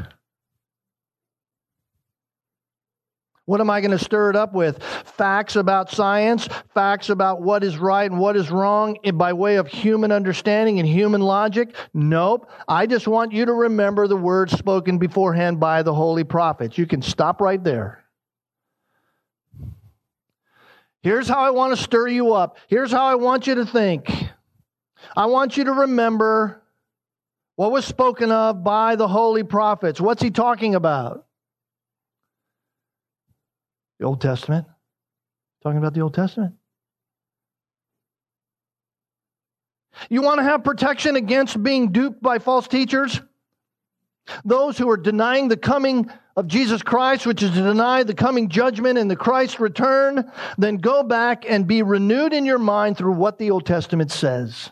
What am I going to stir it up with? Facts about science, facts about what is right and what is wrong eh, by way of human understanding and human logic? Nope. I just want you to remember the words spoken beforehand by the holy prophets. You can stop right there. Here's how I want to stir you up. Here's how I want you to think. I want you to remember what was spoken of by the holy prophets. What's he talking about? The Old Testament. Talking about the Old Testament. You want to have protection against being duped by false teachers? Those who are denying the coming of Jesus Christ, which is to deny the coming judgment and the Christ return, then go back and be renewed in your mind through what the Old Testament says.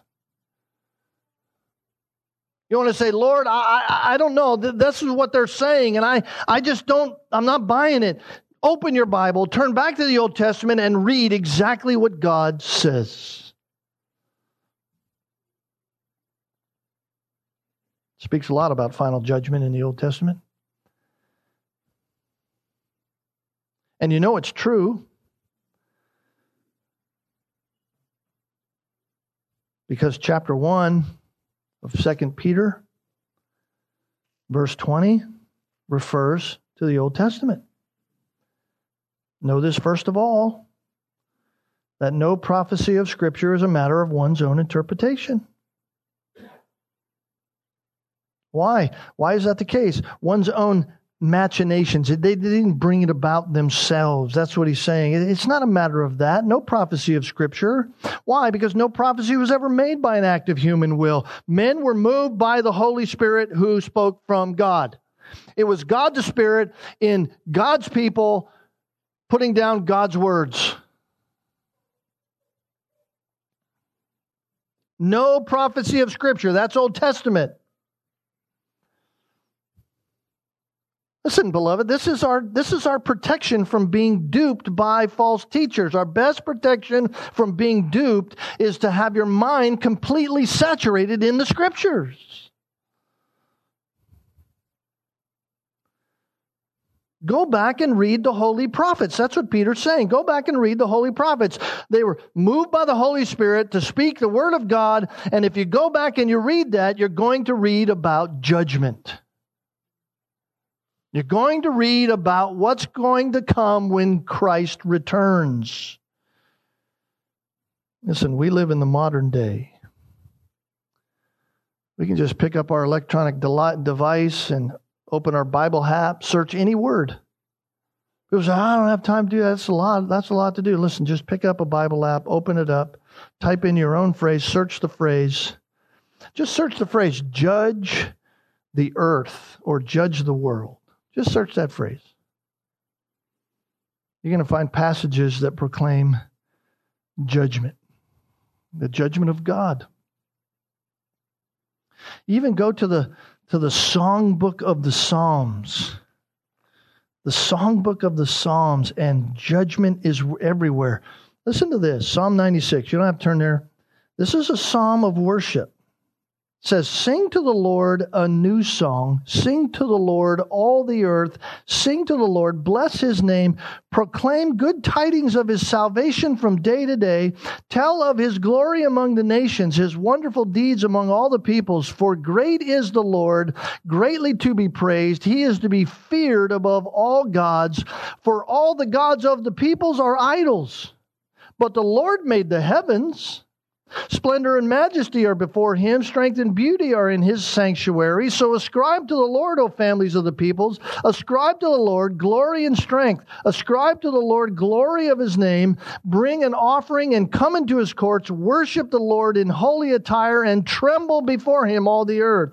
You want to say, Lord, I, I, I don't know. This is what they're saying, and I, I just don't, I'm not buying it open your Bible, turn back to the Old Testament, and read exactly what God says. Speaks a lot about final judgment in the Old Testament. And you know it's true because chapter 1 of 2 Peter, verse 20, refers to the Old Testament. Know this first of all that no prophecy of Scripture is a matter of one's own interpretation. Why? Why is that the case? One's own machinations. They didn't bring it about themselves. That's what he's saying. It's not a matter of that. No prophecy of Scripture. Why? Because no prophecy was ever made by an act of human will. Men were moved by the Holy Spirit who spoke from God. It was God the Spirit in God's people putting down God's words. No prophecy of Scripture. That's Old Testament. Listen, beloved, this is our this is our protection from being duped by false teachers. Our best protection from being duped is to have your mind completely saturated in the scriptures. Go back and read the holy prophets. That's what Peter's saying. Go back and read the holy prophets. They were moved by the Holy Spirit to speak the word of God. And if you go back and you read that, you're going to read about judgment. You're going to read about what's going to come when Christ returns. Listen, we live in the modern day. We can just pick up our electronic device and open our Bible app, search any word. People say, I don't have time to do that. That's a lot. That's a lot to do. Listen, just pick up a Bible app, open it up, type in your own phrase, search the phrase. Just search the phrase, judge the earth or judge the world. Just search that phrase. You're going to find passages that proclaim judgment, the judgment of God. You even go to the to the songbook of the Psalms. The songbook of the Psalms, and judgment is everywhere. Listen to this Psalm 96. You don't have to turn there. This is a psalm of worship says, Sing to the Lord a new song. Sing to the Lord, all the earth. Sing to the Lord. Bless his name. Proclaim good tidings of his salvation from day to day. Tell of his glory among the nations, his wonderful deeds among all the peoples. For great is the Lord, greatly to be praised. He is to be feared above all gods. For all the gods of the peoples are idols. But the Lord made the heavens. Splendor and majesty are before him, strength and beauty are in his sanctuary. So ascribe to the Lord, O families of the peoples. Ascribe to the Lord glory and strength. Ascribe to the Lord glory of his name. Bring an offering and come into his courts. Worship the Lord in holy attire and tremble before him, all the earth.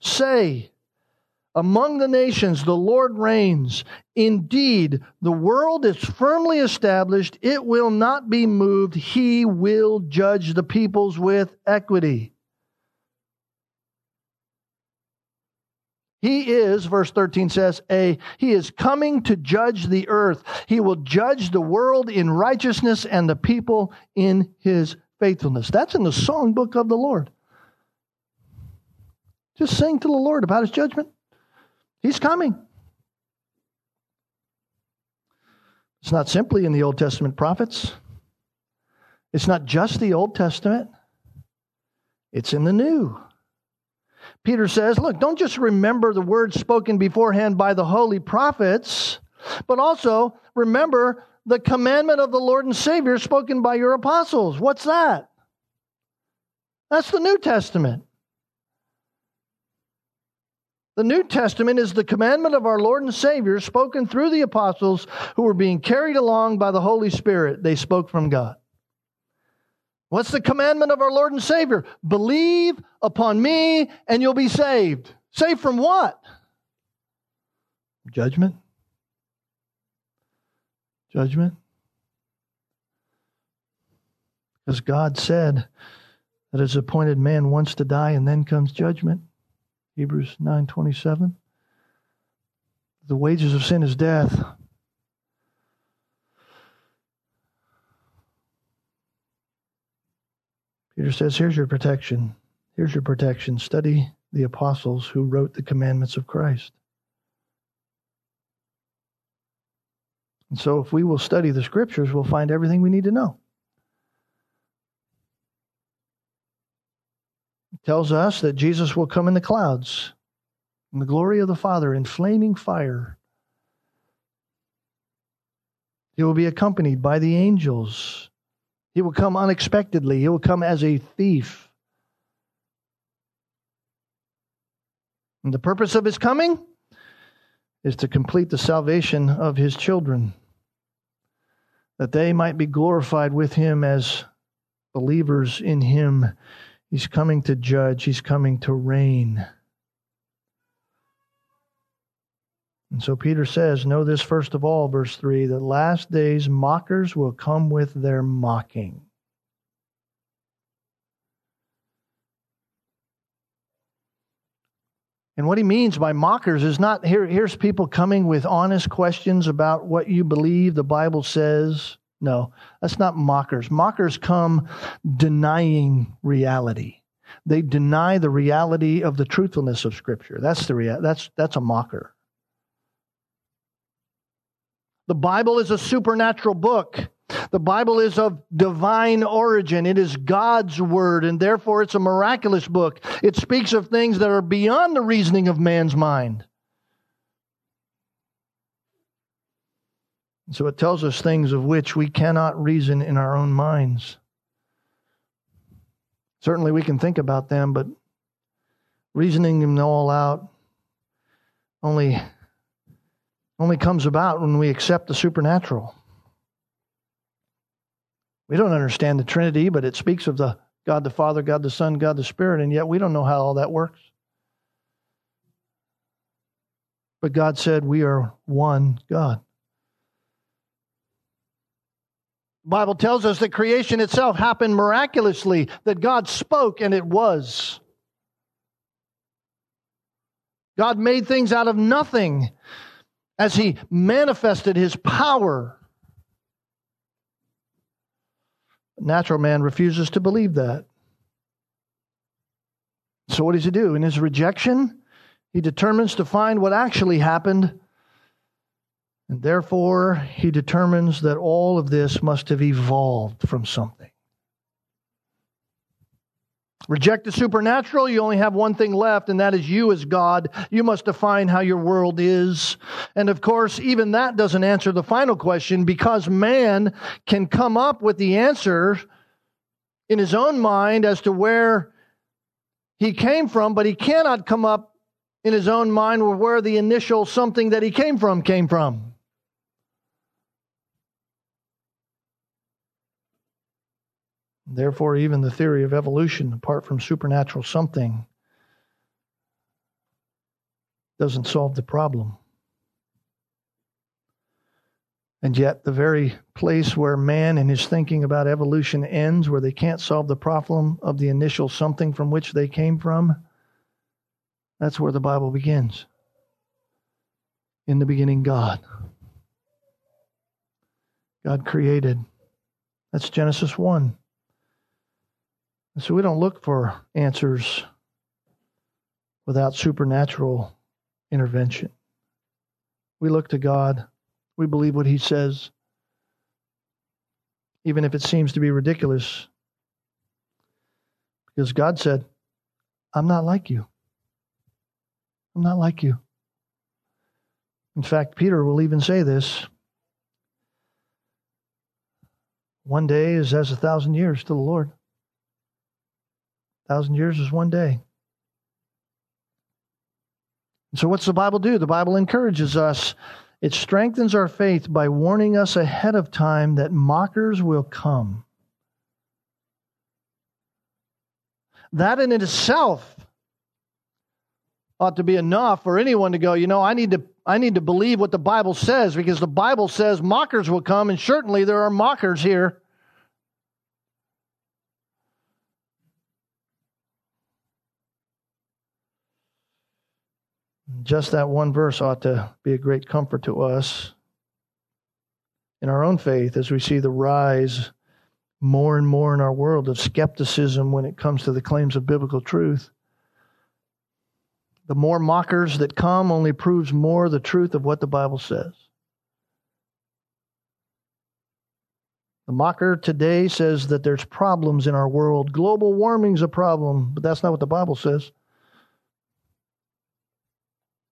Say, among the nations, the Lord reigns. Indeed, the world is firmly established. It will not be moved. He will judge the peoples with equity. He is, verse 13 says, a he is coming to judge the earth. He will judge the world in righteousness and the people in his faithfulness. That's in the songbook of the Lord. Just sing to the Lord about his judgment. He's coming. It's not simply in the Old Testament prophets. It's not just the Old Testament. It's in the New. Peter says, look, don't just remember the words spoken beforehand by the holy prophets, but also remember the commandment of the Lord and Savior spoken by your apostles. What's that? That's the New Testament. The New Testament is the commandment of our Lord and Savior spoken through the apostles who were being carried along by the Holy Spirit. They spoke from God. What's the commandment of our Lord and Savior? Believe upon me and you'll be saved. Saved from what? Judgment. Judgment. Because God said that his appointed man wants to die and then comes judgment. Hebrews 9:27. The wages of sin is death. Peter says, Here's your protection. Here's your protection. Study the apostles who wrote the commandments of Christ. And so, if we will study the scriptures, we'll find everything we need to know. Tells us that Jesus will come in the clouds in the glory of the Father in flaming fire. He will be accompanied by the angels. He will come unexpectedly. He will come as a thief. And the purpose of his coming is to complete the salvation of his children, that they might be glorified with him as believers in him He's coming to judge, he's coming to reign. And so Peter says, Know this first of all, verse 3 that last days mockers will come with their mocking. And what he means by mockers is not here, here's people coming with honest questions about what you believe the Bible says. No, that's not mockers. Mockers come denying reality. They deny the reality of the truthfulness of Scripture. That's the rea- that's that's a mocker. The Bible is a supernatural book. The Bible is of divine origin. It is God's word, and therefore it's a miraculous book. It speaks of things that are beyond the reasoning of man's mind. So it tells us things of which we cannot reason in our own minds. Certainly we can think about them, but reasoning them all out only, only comes about when we accept the supernatural. We don't understand the Trinity, but it speaks of the God the Father, God the Son, God the Spirit, and yet we don't know how all that works. But God said we are one God. The Bible tells us that creation itself happened miraculously, that God spoke and it was. God made things out of nothing as he manifested his power. Natural man refuses to believe that. So, what does he do? In his rejection, he determines to find what actually happened, and therefore he determines that all of this must have evolved from something. Reject the supernatural, you only have one thing left, and that is you as God. You must define how your world is. And of course, even that doesn't answer the final question because man can come up with the answer in his own mind as to where he came from, but he cannot come up in his own mind with where the initial something that he came from came from. Therefore, even the theory of evolution, apart from supernatural something, doesn't solve the problem. And yet, the very place where man and his thinking about evolution ends, where they can't solve the problem of the initial something from which they came from, that's where the Bible begins. In the beginning, God. God created. That's Genesis 1. And so we don't look for answers without supernatural intervention. We look to God. We believe what He says, even if it seems to be ridiculous. Because God said, I'm not like you. I'm not like you. In fact, Peter will even say this one day is as a thousand years to the Lord thousand years is one day. So, what's the Bible do? The Bible encourages us. It strengthens our faith by warning us ahead of time that mockers will come. That in itself ought to be enough for anyone to go, you know, I need to I need to believe what the Bible says because the Bible says mockers will come and certainly there are mockers here. Just that one verse ought to be a great comfort to us in our own faith as we see the rise more and more in our world of skepticism when it comes to the claims of biblical truth. The more mockers that come only proves more the truth of what the Bible says. The mocker today says that there's problems in our world. Global warming's a problem, but that's not what the Bible says.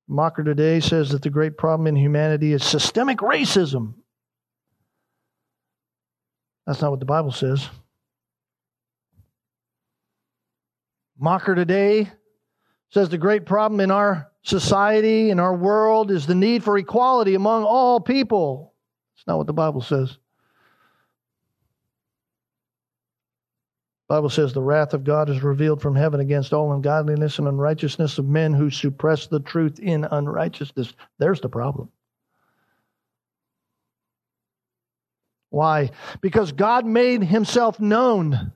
Mocker today says that the great problem in humanity is systemic racism. That's not what the Bible says. Mocker today says the great problem in our society, in our world, is the need for equality among all people. It's not what the Bible says. Bible says the wrath of God is revealed from heaven against all ungodliness and unrighteousness of men who suppress the truth in unrighteousness. There's the problem. Why? Because God made himself known.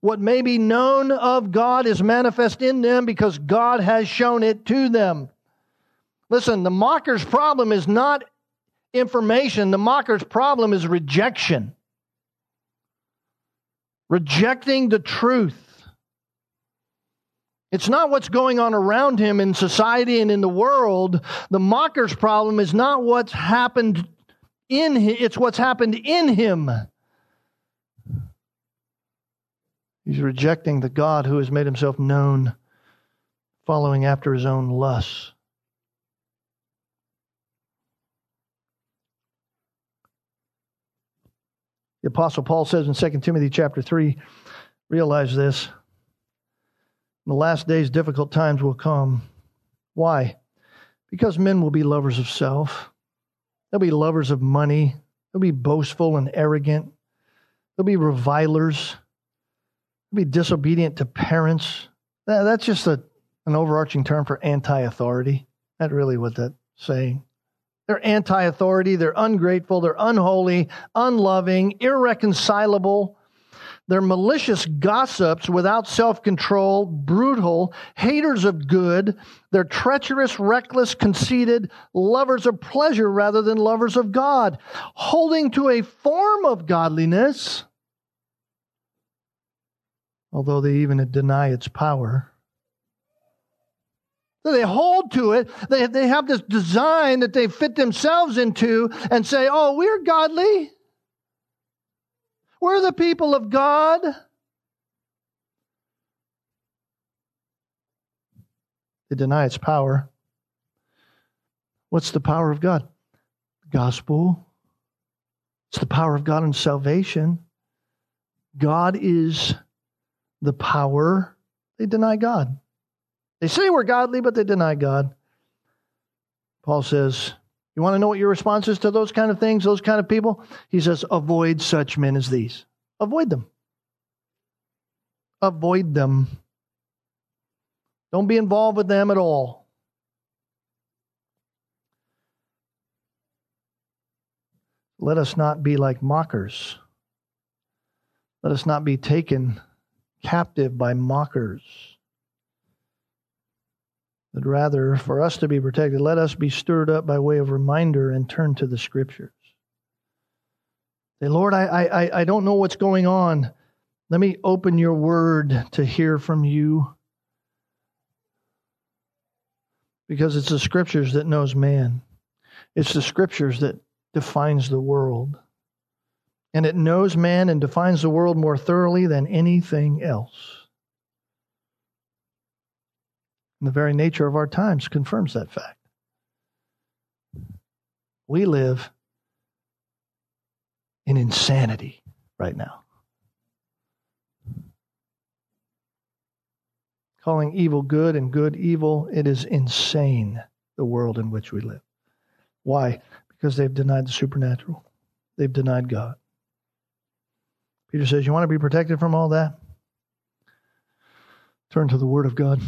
What may be known of God is manifest in them because God has shown it to them. Listen, the mocker's problem is not information, the mocker's problem is rejection rejecting the truth. It's not what's going on around him in society and in the world. The mocker's problem is not what's happened in him, it's what's happened in him. He's rejecting the God who has made himself known, following after his own lusts. The apostle Paul says in 2 Timothy chapter 3, realize this. In the last days difficult times will come. Why? Because men will be lovers of self. They'll be lovers of money. They'll be boastful and arrogant. They'll be revilers. They'll be disobedient to parents. That's just a, an overarching term for anti authority. That's really what that's saying. They're anti authority. They're ungrateful. They're unholy, unloving, irreconcilable. They're malicious gossips without self control, brutal, haters of good. They're treacherous, reckless, conceited, lovers of pleasure rather than lovers of God, holding to a form of godliness, although they even deny its power. So they hold to it. They, they have this design that they fit themselves into and say, oh, we're godly. We're the people of God. They deny its power. What's the power of God? The gospel. It's the power of God in salvation. God is the power. They deny God. They say we're godly, but they deny God. Paul says, You want to know what your response is to those kind of things, those kind of people? He says, Avoid such men as these. Avoid them. Avoid them. Don't be involved with them at all. Let us not be like mockers. Let us not be taken captive by mockers but rather for us to be protected, let us be stirred up by way of reminder and turn to the scriptures. Say, Lord, I, I, I don't know what's going on. Let me open your word to hear from you. Because it's the scriptures that knows man. It's the scriptures that defines the world. And it knows man and defines the world more thoroughly than anything else. And the very nature of our times confirms that fact. We live in insanity right now. Calling evil good and good evil, it is insane, the world in which we live. Why? Because they've denied the supernatural, they've denied God. Peter says, You want to be protected from all that? Turn to the Word of God.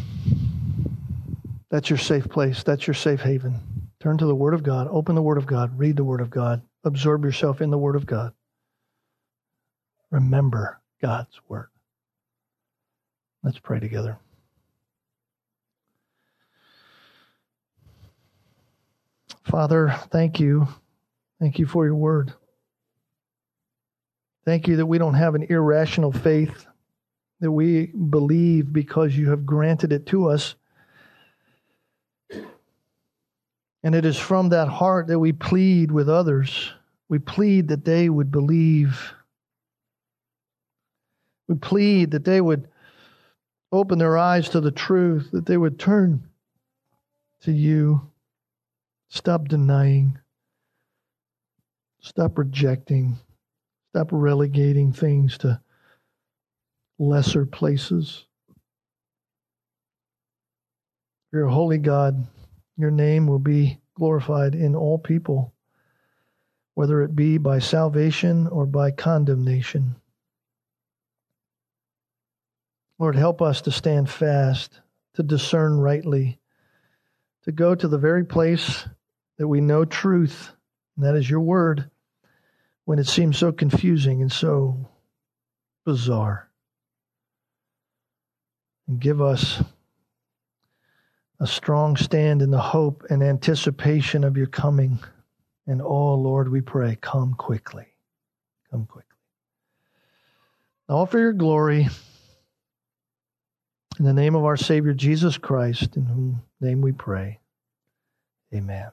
That's your safe place. That's your safe haven. Turn to the Word of God. Open the Word of God. Read the Word of God. Absorb yourself in the Word of God. Remember God's Word. Let's pray together. Father, thank you. Thank you for your word. Thank you that we don't have an irrational faith, that we believe because you have granted it to us And it is from that heart that we plead with others. We plead that they would believe. We plead that they would open their eyes to the truth, that they would turn to you. Stop denying. Stop rejecting. Stop relegating things to lesser places. You're a holy God your name will be glorified in all people, whether it be by salvation or by condemnation. Lord, help us to stand fast, to discern rightly, to go to the very place that we know truth, and that is your word, when it seems so confusing and so bizarre. And give us a strong stand in the hope and anticipation of your coming. And oh, Lord, we pray, come quickly. Come quickly. All for your glory. In the name of our Savior Jesus Christ, in whose name we pray. Amen.